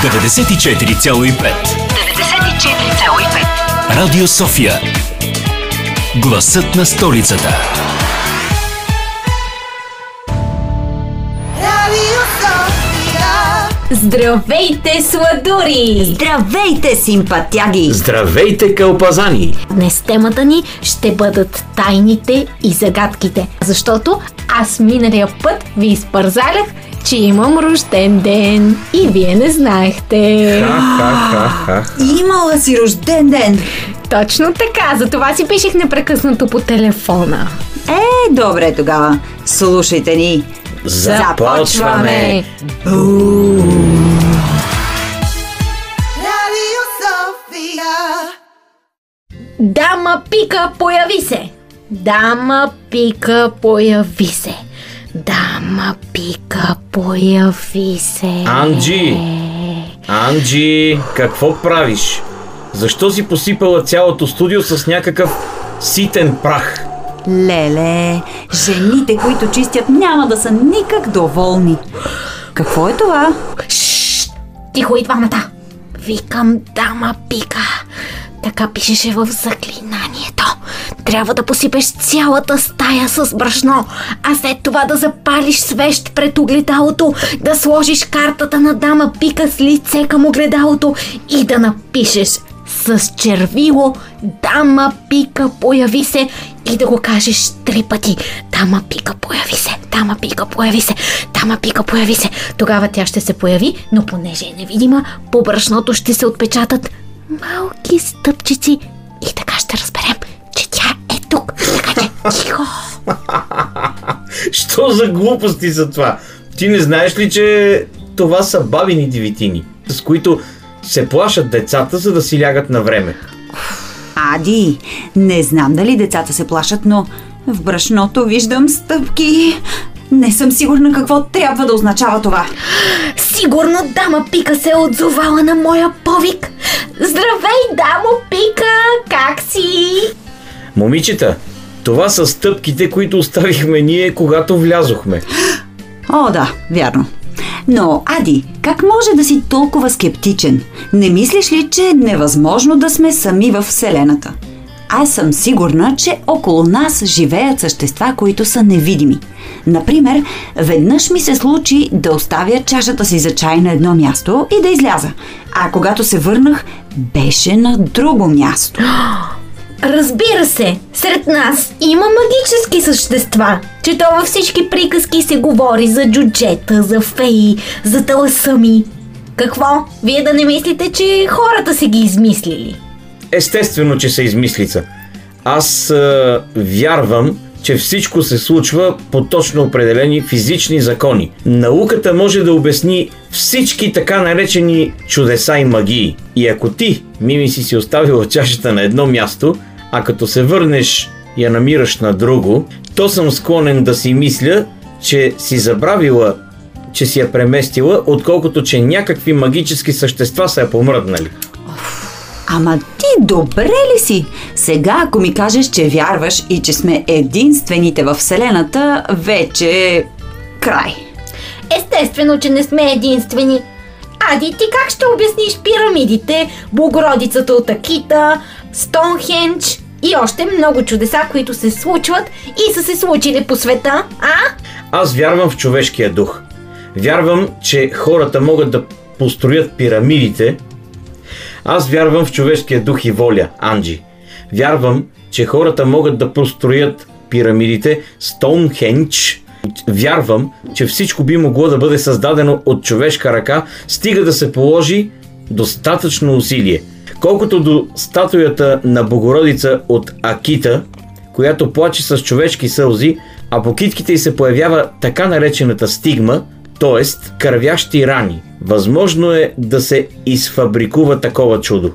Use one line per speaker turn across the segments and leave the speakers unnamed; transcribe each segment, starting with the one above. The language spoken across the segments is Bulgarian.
94,5
94,5
Радио София Гласът на столицата
Радио София.
Здравейте, сладури!
Здравейте, симпатяги!
Здравейте, кълпазани!
Днес темата ни ще бъдат тайните и загадките, защото аз миналия път ви изпързалях, че имам рожден ден и вие не знаехте.
Ха-ха-ха-ха.
Имала си рожден ден!
Точно така, затова си пишех непрекъснато по телефона.
Е, добре тогава. Слушайте ни.
Започваме!
Дама Пика, появи се! Дама Пика, появи се! Дама Пика, появи се!
Анджи! Анджи, какво правиш? Защо си посипала цялото студио с някакъв ситен прах?
Леле, жените, които чистят, няма да са никак доволни. Какво е това?
Шшш! Тихо и двамата! Викам дама Пика. Така пишеше в заклинанието. Трябва да посипеш цялата стая с брашно, а след това да запалиш свещ пред огледалото, да сложиш картата на дама Пика с лице към огледалото и да напишеш с червило Дама Пика появи се и да го кажеш три пъти. Дама Пика появи се, Дама Пика появи се, Дама Пика появи се. Тогава тя ще се появи, но понеже е невидима, по брашното ще се отпечатат малки стъпчици и така ще разберем, тихо.
Що за глупости са това? Ти не знаеш ли, че това са бабини дивитини, с които се плашат децата, за да си лягат на време?
Ади, не знам дали децата се плашат, но в брашното виждам стъпки. Не съм сигурна какво трябва да означава това.
Сигурно дама Пика се е отзовала на моя повик. Здравей, дамо Пика! Как си?
Момичета, това са стъпките, които оставихме ние, когато влязохме.
О, да, вярно. Но, Ади, как може да си толкова скептичен? Не мислиш ли, че е невъзможно да сме сами в Вселената? Аз съм сигурна, че около нас живеят същества, които са невидими. Например, веднъж ми се случи да оставя чашата си за чай на едно място и да изляза. А когато се върнах, беше на друго място.
Разбира се, сред нас има магически същества, че то във всички приказки се говори за джуджета, за феи, за таласъми. Какво? Вие да не мислите, че хората са ги измислили?
Естествено, че са измислица. Аз а, вярвам, че всичко се случва по точно определени физични закони. Науката може да обясни всички така наречени чудеса и магии. И ако ти, Мими, си си оставила чашата на едно място, а като се върнеш я намираш на друго, то съм склонен да си мисля, че си забравила, че си я преместила, отколкото че някакви магически същества са я помръднали.
Ама ти добре ли си? Сега, ако ми кажеш, че вярваш и че сме единствените в Вселената, вече край.
Естествено, че не сме единствени. Ади, ти как ще обясниш пирамидите, Богородицата от Акита, Стоунхендж и още много чудеса, които се случват и са се случили по света, а?
Аз вярвам в човешкия дух. Вярвам, че хората могат да построят пирамидите. Аз вярвам в човешкия дух и воля, Анджи. Вярвам, че хората могат да построят пирамидите Стоунхендж. Вярвам, че всичко би могло да бъде създадено от човешка ръка, стига да се положи достатъчно усилие. Колкото до статуята на Богородица от Акита, която плаче с човешки сълзи, а по китките й се появява така наречената стигма, т.е. кървящи рани. Възможно е да се изфабрикува такова чудо.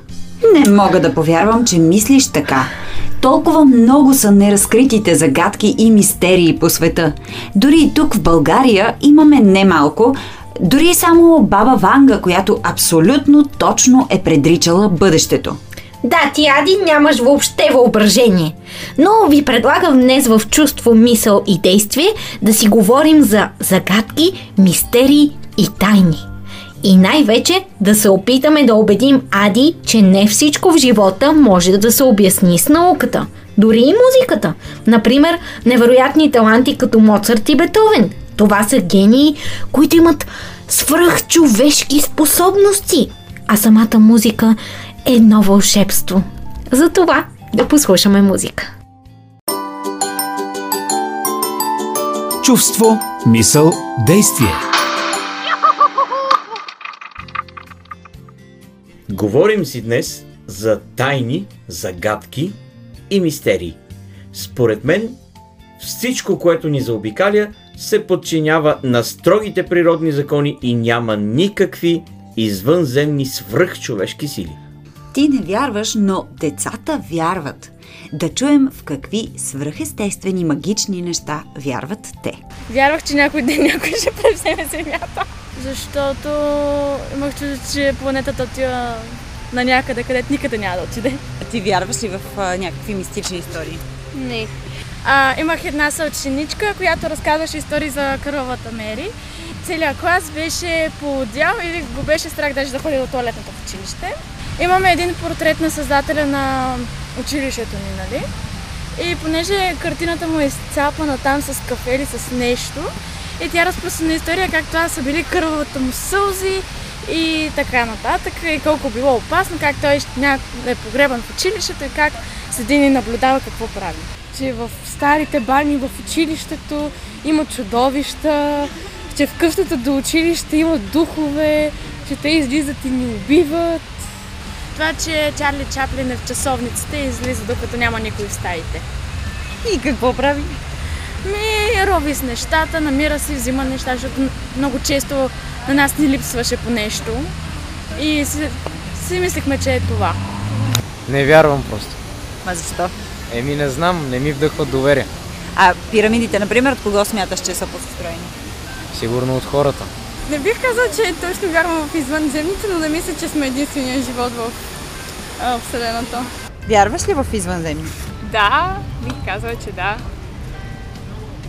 Не мога да повярвам, че мислиш така. Толкова много са неразкритите загадки и мистерии по света. Дори и тук в България имаме немалко, дори само баба Ванга, която абсолютно точно е предричала бъдещето.
Да, ти, Ади, нямаш въобще въображение. Но ви предлагам днес в чувство, мисъл и действие да си говорим за загадки, мистерии и тайни. И най-вече да се опитаме да убедим Ади, че не всичко в живота може да се обясни с науката. Дори и музиката. Например, невероятни таланти като Моцарт и Бетовен. Това са гении, които имат свръхчовешки способности. А самата музика е едно вълшебство. Затова да послушаме музика.
Чувство, мисъл, действие.
Говорим си днес за тайни, загадки и мистерии. Според мен, всичко, което ни заобикаля, се подчинява на строгите природни закони и няма никакви извънземни свръхчовешки сили.
Ти не вярваш, но децата вярват. Да чуем в какви свръхестествени магични неща вярват те.
Вярвах, че някой ден някой ще превземе Земята. Защото имах чувство, че планетата отива на някъде, където никъде няма да отиде.
Ти вярваш ли в а, някакви мистични истории?
Не. А, имах една съученичка, която разказваше истории за кървавата Мери. Целият клас беше полудял или го беше страх даже да ходи до туалетната в училище. Имаме един портрет на създателя на училището ни, нали? И понеже картината му е изцапана там с кафе или с нещо, и тя разпространа история как това са били кървавата му сълзи и така нататък, и колко било опасно, как той е погребан в училището и как седи и наблюдава какво прави. Че в старите бани в училището има чудовища, че в къщата до училище има духове, че те излизат и ни убиват. Това, че Чарли Чаплин е в часовниците и излиза докато няма никой в стаите.
И какво прави?
Ми, роби с нещата, намира си, взима неща, защото много често на нас ни липсваше по нещо. И си, си мислихме, че е това.
Не вярвам просто.
Ма защо?
Еми не знам, не ми вдъхва доверие.
А пирамидите, например, от кого смяташ, че са построени?
Сигурно от хората.
Не бих казала, че точно вярвам в извънземните, но не мисля, че сме единствения живот в а, Вселената.
Вярваш ли в извънземни?
Да, бих казала, че да.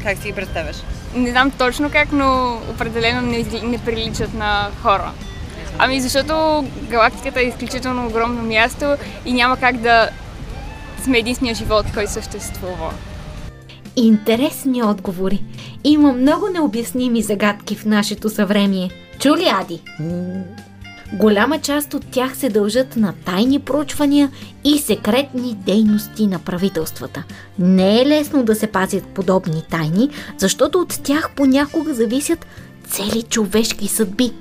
Как си ги представяш?
Не знам точно как, но определено не, не приличат на хора. Ами защото галактиката е изключително огромно място и няма как да сме единствения живот, който съществува.
Интересни отговори. Има много необясними загадки в нашето съвремие. Чули, Ади? Голяма част от тях се дължат на тайни проучвания и секретни дейности на правителствата. Не е лесно да се пазят подобни тайни, защото от тях понякога зависят цели човешки съдби.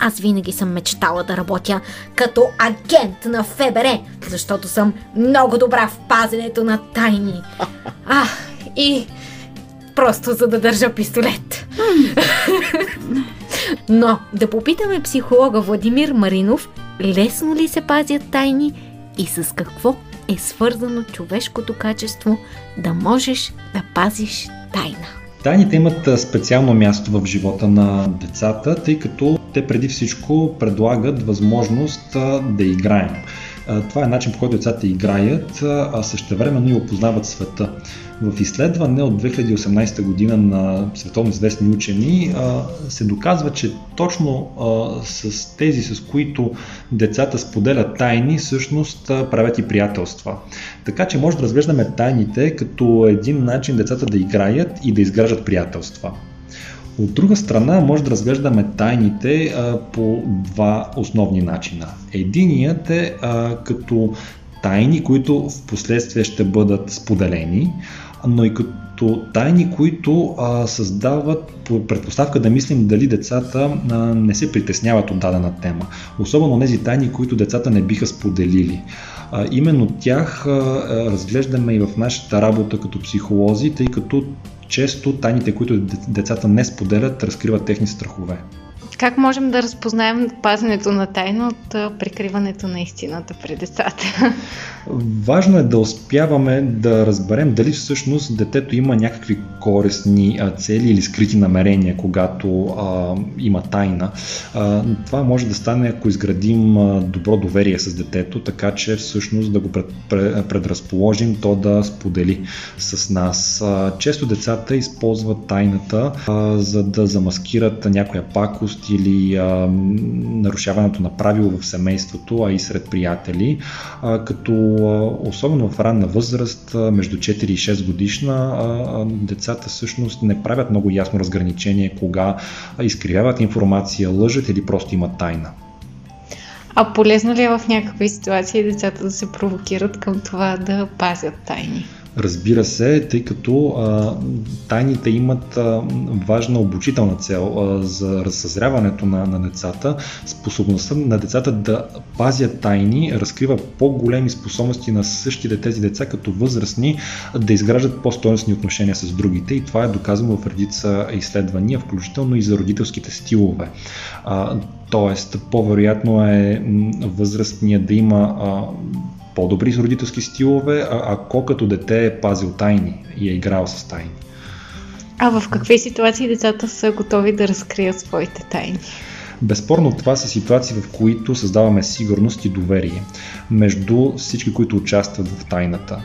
Аз винаги съм мечтала да работя като агент на ФБР, защото съм много добра в пазенето на тайни. А, и просто за да държа пистолет. Но да попитаме психолога Владимир Маринов, лесно ли се пазят тайни и с какво е свързано човешкото качество да можеш да пазиш тайна.
Тайните имат специално място в живота на децата, тъй като те преди всичко предлагат възможност да играем. Това е начин по който децата играят, а същевременно и опознават света. В изследване от 2018 година на световно известни учени се доказва, че точно с тези, с които децата споделят тайни, всъщност правят и приятелства. Така че може да разглеждаме тайните като един начин децата да играят и да изграждат приятелства. От друга страна, може да разглеждаме тайните а, по два основни начина. Единият е а, като тайни, които в последствие ще бъдат споделени, но и като тайни, които а, създават по предпоставка да мислим дали децата а, не се притесняват от дадена тема. Особено тези тайни, които децата не биха споделили. А, именно тях а, разглеждаме и в нашата работа като психолози, тъй като често тайните, които децата не споделят, разкриват техни страхове.
Как можем да разпознаем пазенето на тайна от прикриването на истината пред децата?
Важно е да успяваме да разберем дали всъщност детето има някакви корисни цели или скрити намерения, когато а, има тайна. А, това може да стане, ако изградим добро доверие с детето, така че всъщност да го пред, пред, предразположим то да сподели с нас. А, често децата използват тайната, а, за да замаскират някоя пакост или а, нарушаването на правило в семейството, а и сред приятели, а, като а, особено в ранна възраст, а, между 4 и 6 годишна, а, децата всъщност не правят много ясно разграничение кога изкривяват информация, лъжат или просто имат тайна.
А полезно ли е в някакви ситуации децата да се провокират към това да пазят тайни?
Разбира се, тъй като а, тайните имат а, важна обучителна цел а, за разсъзряването на, на децата. Способността на децата да пазят тайни разкрива по-големи способности на същите тези деца като възрастни да изграждат по-стойностни отношения с другите и това е доказано в редица изследвания, включително и за родителските стилове. А, тоест, по-вероятно е възрастният да има а, по-добри с родителски стилове, а, ако като дете е пазил тайни и е играл с тайни.
А в какви ситуации децата са готови да разкрият своите тайни?
Безспорно това са ситуации, в които създаваме сигурност и доверие между всички, които участват в тайната.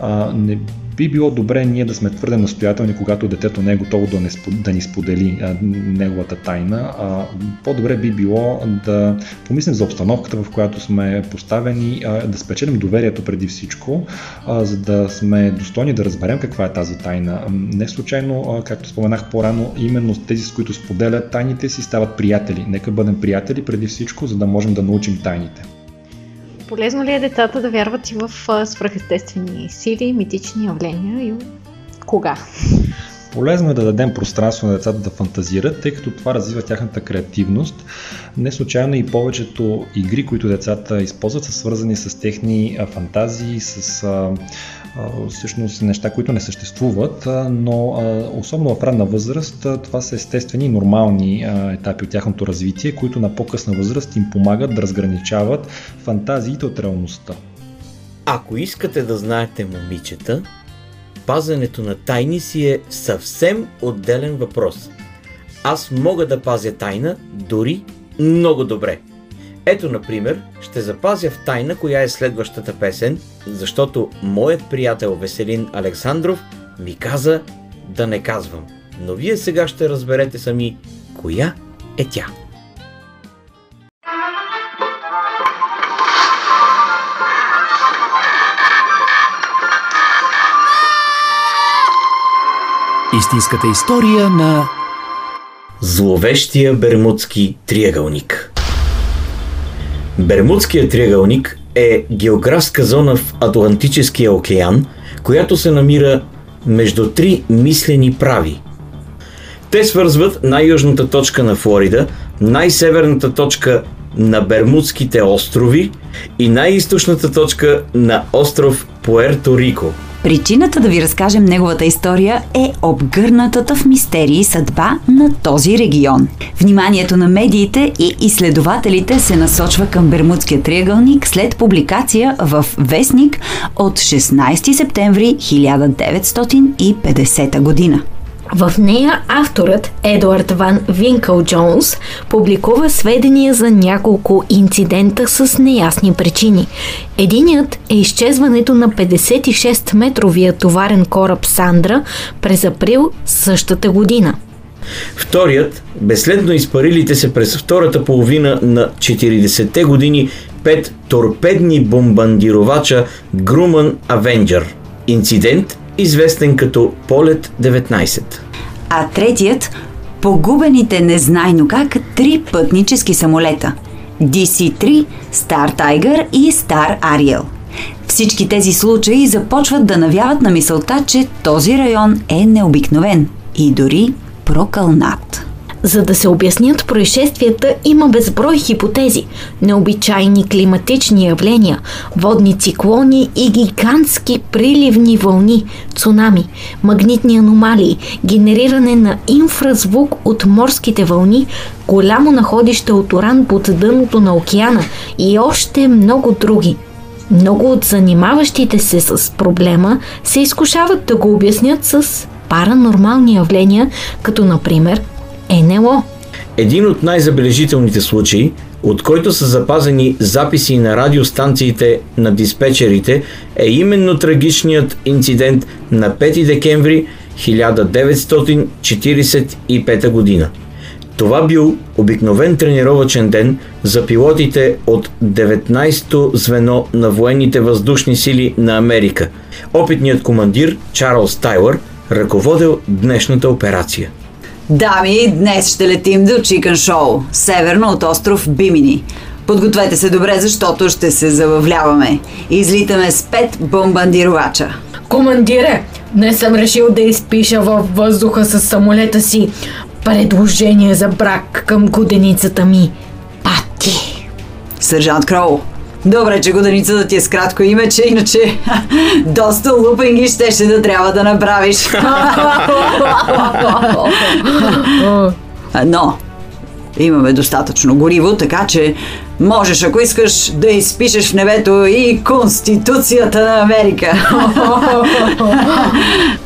А, не би било добре ние да сме твърде настоятелни, когато детето не е готово да, не, да ни сподели а, неговата тайна. А, по-добре би било да помислим за обстановката, в която сме поставени, а, да спечелим доверието преди всичко, а, за да сме достойни да разберем каква е тази тайна. Не случайно, а, както споменах по-рано, именно тези, с които споделят тайните си, стават приятели. Нека бъдем приятели преди всичко, за да можем да научим тайните.
Полезно ли е децата да вярват и в свръхестествени сили, митични явления и кога?
Полезно е да дадем пространство на децата да фантазират, тъй като това развива тяхната креативност. Не случайно и повечето игри, които децата използват, са свързани с техни фантазии, с всъщност неща, които не съществуват, но особено в ранна възраст това са естествени и нормални етапи от тяхното развитие, които на по-късна възраст им помагат да разграничават фантазиите от реалността.
Ако искате да знаете момичета, пазенето на тайни си е съвсем отделен въпрос. Аз мога да пазя тайна дори много добре. Ето, например, ще запазя в тайна коя е следващата песен, защото моят приятел Веселин Александров ми каза да не казвам. Но вие сега ще разберете сами коя е тя.
Истинската история на
Зловещия Бермудски триъгълник Бермудският триъгълник е географска зона в Атлантическия океан, която се намира между три мислени прави. Те свързват най-южната точка на Флорида, най-северната точка на Бермудските острови и най-източната точка на остров Пуерто Рико –
Причината да ви разкажем неговата история е обгърнатата в мистерии съдба на този регион. Вниманието на медиите и изследователите се насочва към Бермудския триъгълник след публикация в Вестник от 16 септември 1950 година.
В нея авторът Едуард Ван Винкъл Джонс публикува сведения за няколко инцидента с неясни причини. Единият е изчезването на 56-метровия товарен кораб Сандра през април същата година.
Вторият – безследно изпарилите се през втората половина на 40-те години пет торпедни бомбандировача Груман Авенджер. Инцидент – известен като Полет 19.
А третият – погубените незнайно как три пътнически самолета – DC-3, Star Tiger и Star Ariel. Всички тези случаи започват да навяват на мисълта, че този район е необикновен и дори прокълнат.
За да се обяснят происшествията, има безброй хипотези. Необичайни климатични явления, водни циклони и гигантски приливни вълни, цунами, магнитни аномалии, генериране на инфразвук от морските вълни, голямо находище от уран под дъното на океана и още много други. Много от занимаващите се с проблема се изкушават да го обяснят с паранормални явления, като например НЛО.
Един от най-забележителните случаи, от който са запазени записи на радиостанциите на диспетчерите, е именно трагичният инцидент на 5 декември 1945 година. Това бил обикновен тренировачен ден за пилотите от 19-то звено на военните въздушни сили на Америка. Опитният командир Чарлз Тайлър ръководил днешната операция.
Дами, днес ще летим до Чикън Шоу, северно от остров Бимини. Подгответе се добре, защото ще се забавляваме. Излитаме с пет бомбандировача.
Командире, днес съм решил да изпиша във въздуха с самолета си предложение за брак към годеницата ми. Пати.
Сержант Кроу, добре, че годеницата ти е с кратко име, че иначе доста лупинги щеше да трябва да направиш. Но имаме достатъчно гориво, така че можеш, ако искаш, да изпишеш в небето и Конституцията на Америка.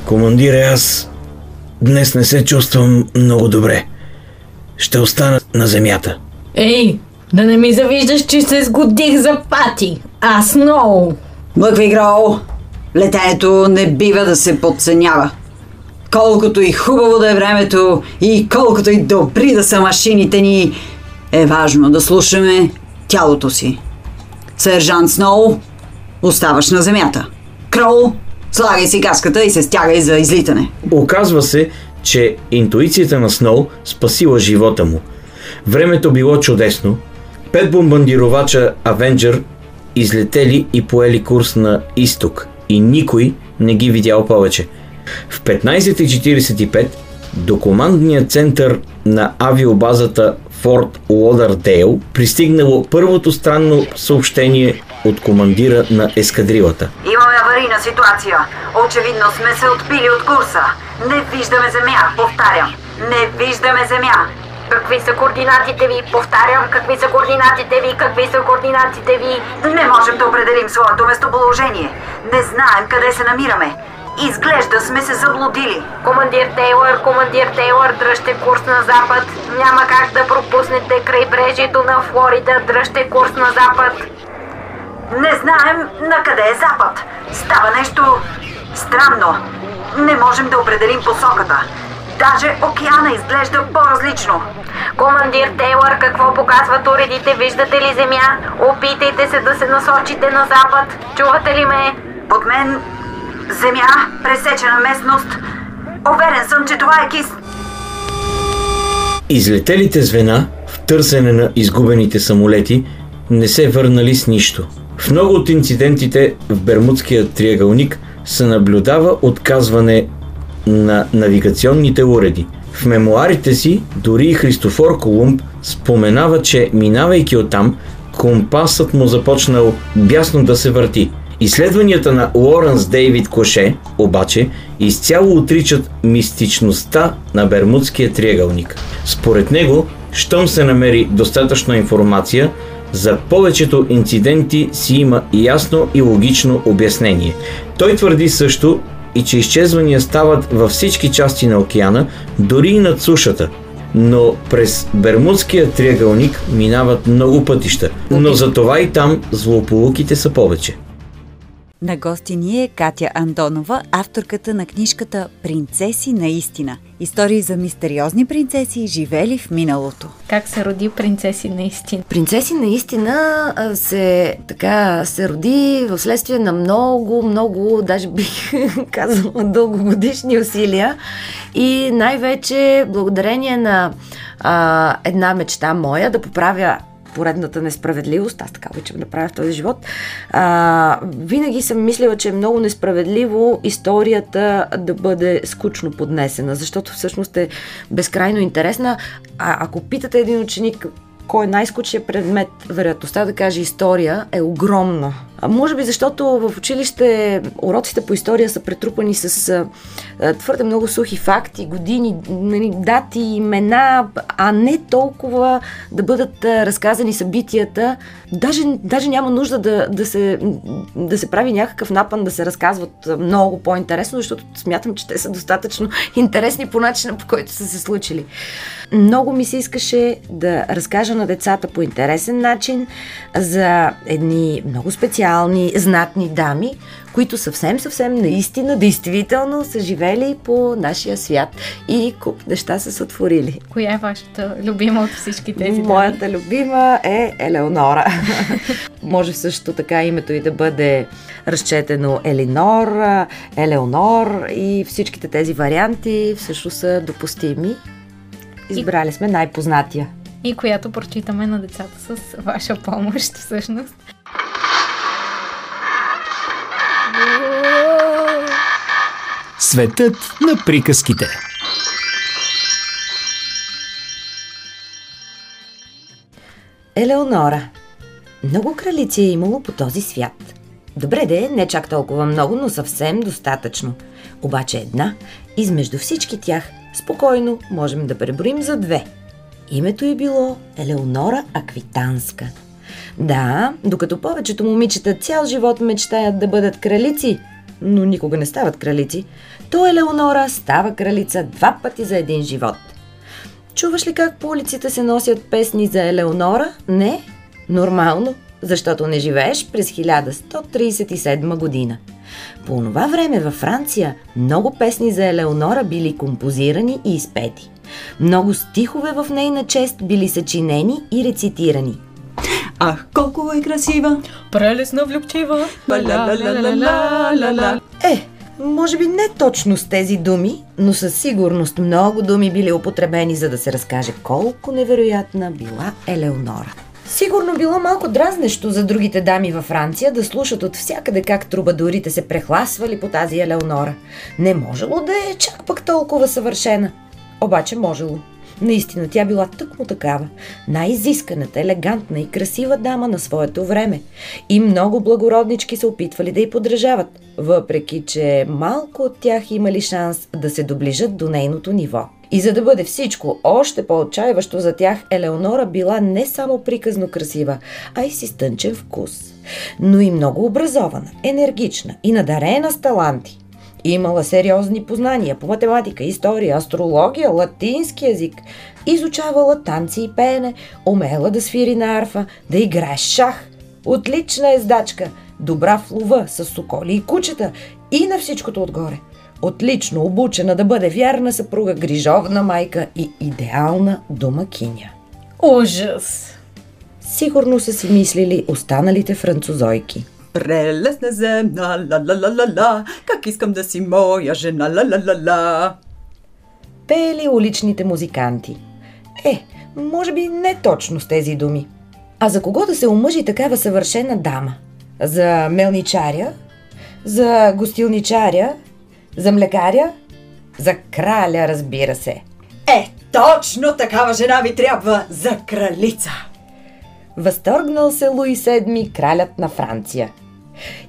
Командире, аз днес не се чувствам много добре. Ще остана на земята.
Ей, да не ми завиждаш, че се сгодих за пати. Аз много.
Мъкви Гроу, летенето не бива да се подценява. Колкото и хубаво да е времето и колкото и добри да са машините ни, е важно да слушаме тялото си. Сержант Сноу, оставаш на земята. Кроу, слагай си каската и се стягай за излитане.
Оказва се, че интуицията на Сноу спасила живота му. Времето било чудесно. Пет бомбандировача Авенджер излетели и поели курс на изток и никой не ги видял повече. В 15.45 до командния център на авиобазата Форт Лодърдейл пристигнало първото странно съобщение от командира на ескадрилата.
Имаме аварийна ситуация. Очевидно сме се отбили от курса. Не виждаме земя, повтарям. Не виждаме земя.
Какви са координатите ви? Повтарям, какви са координатите ви? Какви са координатите ви?
Не можем да определим своето местоположение. Не знаем къде се намираме. Изглежда сме се заблудили.
Командир Тейлър, командир Тейлър, дръжте курс на запад. Няма как да пропуснете крайбрежието на Флорида. Дръжте курс на запад.
Не знаем на къде е запад. Става нещо странно. Не можем да определим посоката. Даже океана изглежда по-различно.
Командир Тейлър, какво показват уредите? Виждате ли земя? Опитайте се да се насочите на запад. Чувате ли ме?
Под мен земя, пресечена местност. Уверен съм, че това е кис.
Излетелите звена в търсене на изгубените самолети не се върнали с нищо. В много от инцидентите в Бермудския триъгълник се наблюдава отказване на навигационните уреди. В мемуарите си дори и Христофор Колумб споменава, че минавайки оттам, компасът му започнал бясно да се върти. Изследванията на Лоренс Дейвид Коше обаче изцяло отричат мистичността на Бермудския триъгълник. Според него, щом се намери достатъчно информация, за повечето инциденти си има ясно и логично обяснение. Той твърди също и че изчезвания стават във всички части на океана, дори и над сушата. Но през Бермудския триъгълник минават много пътища, но за това и там злополуките са повече.
На гости ни е Катя Андонова, авторката на книжката Принцеси наистина. Истории за мистериозни принцеси, живели в миналото.
Как се роди принцеси наистина?
Принцеси наистина се, така, се роди в следствие на много, много, даже бих казала, дългогодишни усилия и най-вече благодарение на а, една мечта моя да поправя поредната несправедливост, аз така обичам да правя в този живот, а, винаги съм мислила, че е много несправедливо историята да бъде скучно поднесена, защото всъщност е безкрайно интересна. А ако питате един ученик кой е най-скучният предмет, вероятността да каже история е огромна. Може би защото в училище уроците по история са претрупани с а, твърде много сухи факти, години, нали, дати, имена, а не толкова да бъдат разказани събитията. Даже, даже няма нужда да, да, се, да се прави някакъв напън да се разказват много по-интересно, защото смятам, че те са достатъчно интересни по начина, по който са се случили. Много ми се искаше да разкажа на децата по интересен начин за едни много специални реални, знатни дами, които съвсем, съвсем наистина, действително са живели по нашия свят и куп неща са се отворили.
Коя е вашата любима от всички тези
Моята любима е Елеонора. Може също така името и да бъде разчетено Елинор, Елеонор и всичките тези варианти всъщност са допустими. Избрали сме най-познатия.
И която прочитаме на децата с ваша помощ всъщност.
Светът на приказките.
Елеонора. Много кралици е имало по този свят. Добре де, не чак толкова много, но съвсем достатъчно. Обаче една, измежду всички тях, спокойно можем да преброим за две. Името й било Елеонора Аквитанска. Да, докато повечето момичета цял живот мечтаят да бъдат кралици, но никога не стават кралици, то Елеонора става кралица два пъти за един живот. Чуваш ли как по улиците се носят песни за Елеонора? Не? Нормално, защото не живееш през 1137 година. По това време във Франция много песни за Елеонора били композирани и изпети. Много стихове в нейна чест били съчинени и рецитирани.
Ах, колко е красива!
Прелесна влюбчива.
Е, може би не точно с тези думи, но със сигурност много думи били употребени, за да се разкаже колко невероятна била Елеонора. Сигурно било малко дразнещо за другите дами във Франция да слушат от всякъде как трубадорите се прехласвали по тази Елеонора. Не можело да е чак пък толкова съвършена. Обаче можело. Наистина тя била тъкмо такава. Най-изисканата, елегантна и красива дама на своето време. И много благороднички се опитвали да й подражават, въпреки че малко от тях имали шанс да се доближат до нейното ниво. И за да бъде всичко още по-отчаиващо за тях, Елеонора била не само приказно красива, а и си стънчен вкус. Но и много образована, енергична и надарена с таланти. Имала сериозни познания по математика, история, астрология, латински язик. Изучавала танци и пеене, умела да свири на арфа, да играе шах. Отлична ездачка, добра в лова, с соколи и кучета и на всичкото отгоре. Отлично обучена да бъде вярна съпруга, грижовна майка и идеална домакиня.
Ужас!
Сигурно са си мислили останалите французойки.
Прелесна земна, ла-ла-ла-ла-ла, как искам да си моя жена, ла-ла-ла-ла.
Пели уличните музиканти. Е, може би не точно с тези думи. А за кого да се омъжи такава съвършена дама? За мелничаря? За гостилничаря? За млекаря? За краля, разбира се.
Е, точно такава жена ми трябва за кралица.
Възторгнал се Луи VII, кралят на Франция.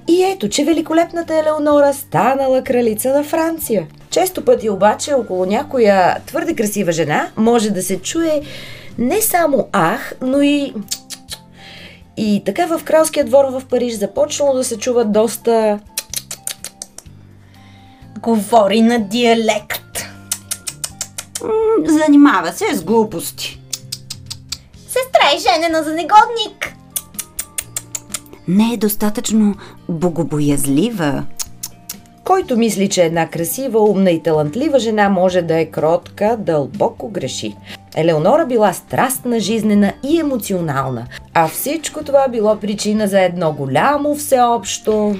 И ето, че великолепната Елеонора станала кралица на Франция. Често пъти обаче около някоя твърде красива жена може да се чуе не само ах, но и... И така в кралския двор в Париж започнало да се чува доста...
Говори на диалект.
Занимава се с глупости.
Сестра е женена за негодник.
Не е достатъчно богобоязлива.
Който мисли, че една красива, умна и талантлива жена може да е кротка, дълбоко греши. Елеонора била страстна, жизнена и емоционална, а всичко това било причина за едно голямо всеобщо...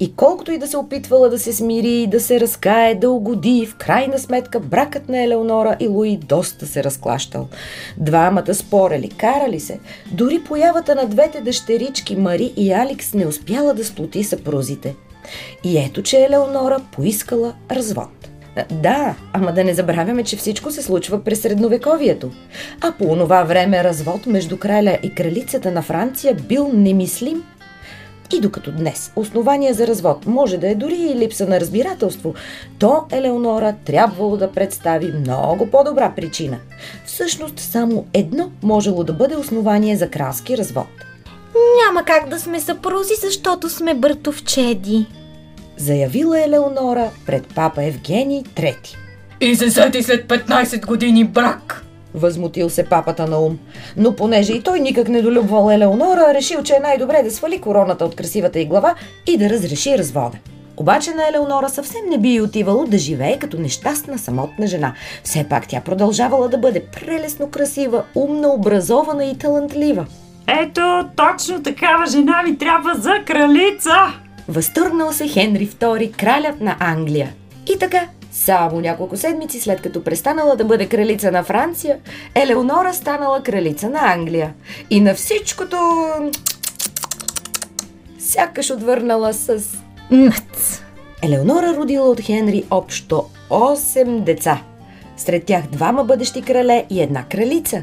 И колкото и да се опитвала да се смири, да се разкае, да угоди, в крайна сметка бракът на Елеонора и Луи доста се разклащал. Двамата спорели, карали се. Дори появата на двете дъщерички Мари и Алекс не успяла да сплоти съпрузите. И ето, че Елеонора поискала развод. Да, ама да не забравяме, че всичко се случва през средновековието. А по онова време развод между краля и кралицата на Франция бил немислим и докато днес основание за развод може да е дори и липса на разбирателство, то Елеонора трябвало да представи много по-добра причина. Всъщност само едно можело да бъде основание за кралски развод.
Няма как да сме съпрузи, защото сме братовчеди.
Заявила Елеонора пред папа Евгений III.
И се сети след 15 години брак.
Възмутил се папата на ум. Но понеже и той никак не долюбвал Елеонора, решил, че е най-добре да свали короната от красивата й глава и да разреши развода. Обаче на Елеонора съвсем не би и отивало да живее като нещастна самотна жена. Все пак тя продължавала да бъде прелесно красива, умна, образована и талантлива.
Ето, точно такава жена ми трябва за кралица!
Възторгнал се Хенри II, кралят на Англия. И така, само няколко седмици след като престанала да бъде кралица на Франция, Елеонора станала кралица на Англия. И на всичкото... Сякаш отвърнала с... Нъц. Елеонора родила от Хенри общо 8 деца. Сред тях двама бъдещи крале и една кралица.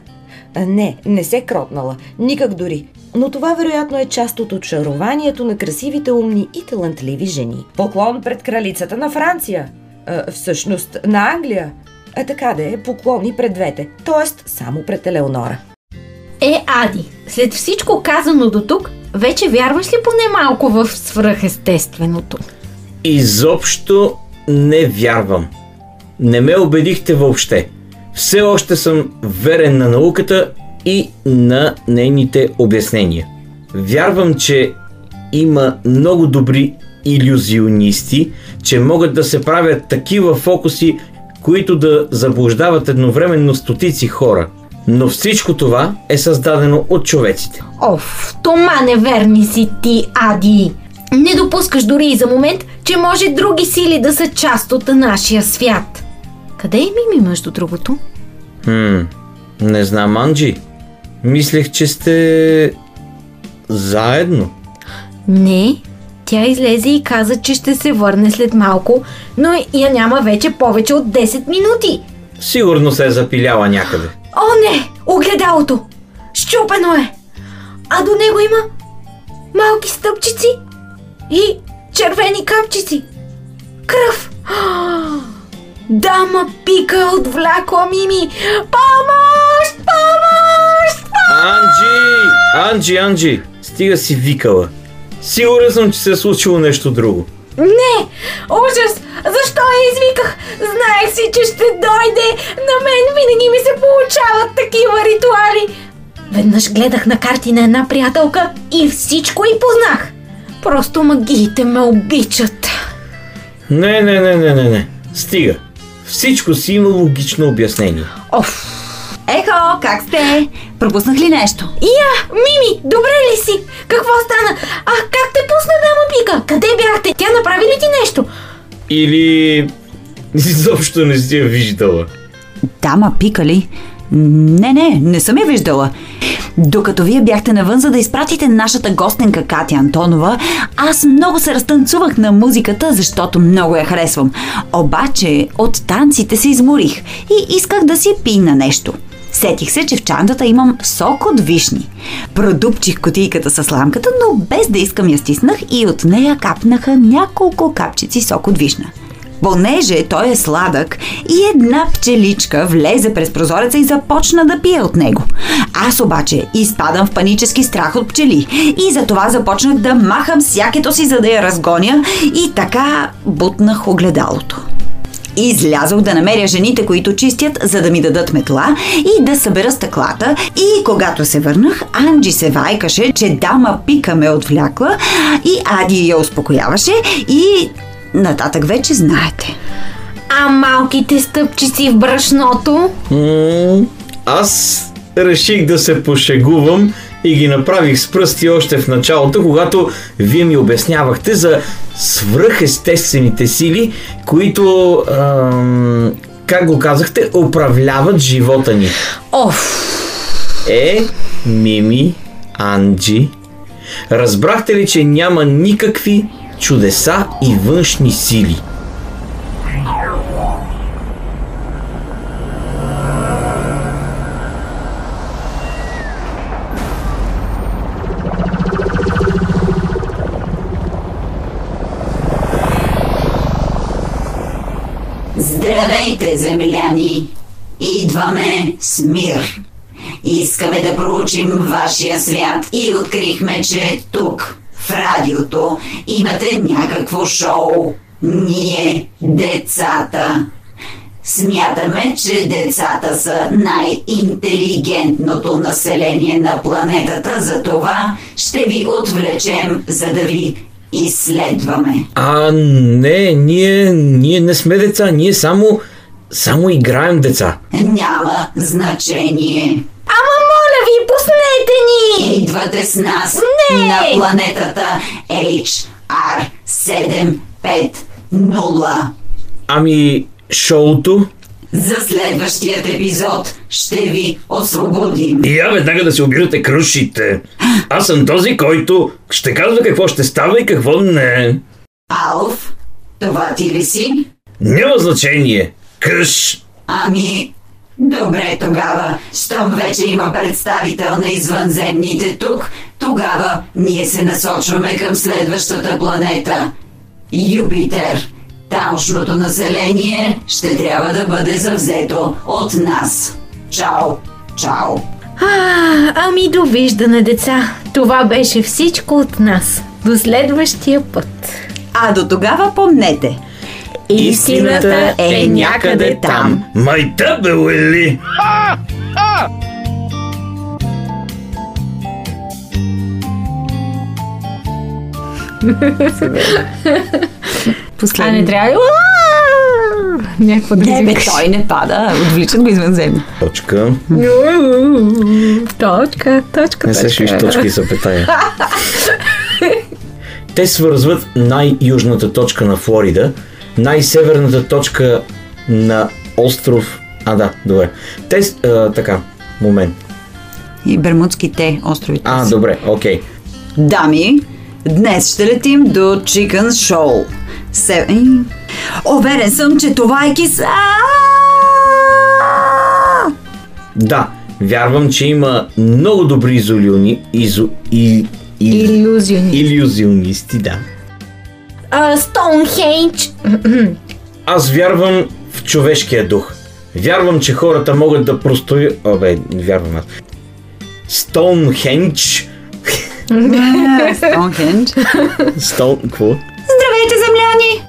Не, не се кротнала, никак дори. Но това вероятно е част от очарованието на красивите, умни и талантливи жени. Поклон пред кралицата на Франция. А, всъщност на Англия. А така да е, поклони пред двете. Тоест само пред Елеонора.
Е, Ади, след всичко казано до тук, вече вярваш ли поне малко в свръхестественото?
Изобщо не вярвам. Не ме убедихте въобще. Все още съм верен на науката и на нейните обяснения. Вярвам, че има много добри иллюзионисти, че могат да се правят такива фокуси, които да заблуждават едновременно стотици хора. Но всичко това е създадено от човеците.
Оф, тома неверни си ти, Ади! Не допускаш дори и за момент, че може други сили да са част от нашия свят. Къде е Мими, между другото?
Хм, не знам, Анджи. Мислех, че сте заедно.
Не, тя излезе и каза, че ще се върне след малко, но я няма вече повече от 10 минути.
Сигурно се е запиляла някъде.
О, не! Огледалото! Щупено е! А до него има малки стъпчици и червени капчици. Кръв! Дама пика е отвлякла Мими! Помощ! Помощ!
Анджи! Анджи, Анджи! Стига си викала. Сигурен съм, че се е случило нещо друго.
Не! Ужас! Защо я извиках? Знаех си, че ще дойде! На мен винаги ми се получават такива ритуали! Веднъж гледах на карти на една приятелка и всичко и познах. Просто магиите ме обичат.
Не, не, не, не, не, не. Стига. Всичко си има логично обяснение.
Оф!
Ехо, как сте? Пропуснах ли нещо?
Я, Мими, добре ли си? Какво стана? А как те пусна дама Пика? Къде бяхте? Тя направи ли ти нещо?
Или изобщо не си я виждала.
Дама пика ли? Не, не, не съм я виждала. Докато вие бяхте навън, за да изпратите нашата гостенка Катя Антонова, аз много се разтанцувах на музиката, защото много я харесвам. Обаче от танците се изморих и исках да си пина нещо. Сетих се, че в чантата имам сок от вишни. Продупчих котийката с ламката, но без да искам я стиснах и от нея капнаха няколко капчици сок от вишна. Понеже той е сладък и една пчеличка влезе през прозореца и започна да пие от него. Аз обаче изпадам в панически страх от пчели и затова започнах да махам сякето си, за да я разгоня и така бутнах огледалото. Излязох да намеря жените, които чистят, за да ми дадат метла и да събера стъклата. И когато се върнах, Анджи се вайкаше, че дама пика ме отвлякла и Ади я успокояваше и нататък вече знаете.
А малките стъпчици в брашното?
М- аз реших да се пошегувам и ги направих с пръсти още в началото, когато вие ми обяснявахте за свръхестествените сили, които, ам, как го казахте, управляват живота ни.
Оф!
Е, Мими, Анджи, разбрахте ли, че няма никакви чудеса и външни сили?
Здравейте, земляни! Идваме с мир. Искаме да проучим вашия свят и открихме, че тук, в радиото, имате някакво шоу. Ние, децата. Смятаме, че децата са най-интелигентното население на планетата, затова ще ви отвлечем, за да ви изследваме.
А, не, ние, ние не сме деца, ние само, само играем деца.
Няма значение.
Ама моля ви, пуснете ни!
Идвате с нас
Не!
на планетата HR750.
Ами, шоуто?
За следващият епизод ще ви освободим.
И я веднага да се обирате крушите. Аз съм този, който ще казва какво ще става и какво не.
Алф, това ти ли си?
Няма значение. Кръш.
Ами, добре тогава. Щом вече има представител на извънземните тук, тогава ние се насочваме към следващата планета. Юпитер. Тамошното население ще трябва да бъде завзето от нас. Чао, чао.
А, ами довиждане, деца. Това беше всичко от нас. До следващия път.
А до тогава помнете.
Истината е някъде там.
Майта бе, Уели!
А не трябва ли? Някакво да
Не, бе, той не пада. Отвличат го извънземно.
Точка.
Точка, точка,
Не се
точка.
шиш точки и запетая. Те свързват най-южната точка на Флорида, най-северната точка на остров... А, да, добре. Те... А, така, момент.
И Бермудските острови.
А, добре, окей.
Дами, днес ще летим до Chicken Show. Се... Ей, Уверен съм, че това е киса.
Да, вярвам, че има много добри изолюни... Изо... И... И...
Илюзиони.
Илюзионисти, да.
А, Стоунхендж.
Аз вярвам в човешкия дух. Вярвам, че хората могат да простоят... Абе, вярвам аз. Стоунхендж.
Стоунхендж.
Стоун... Какво? компаний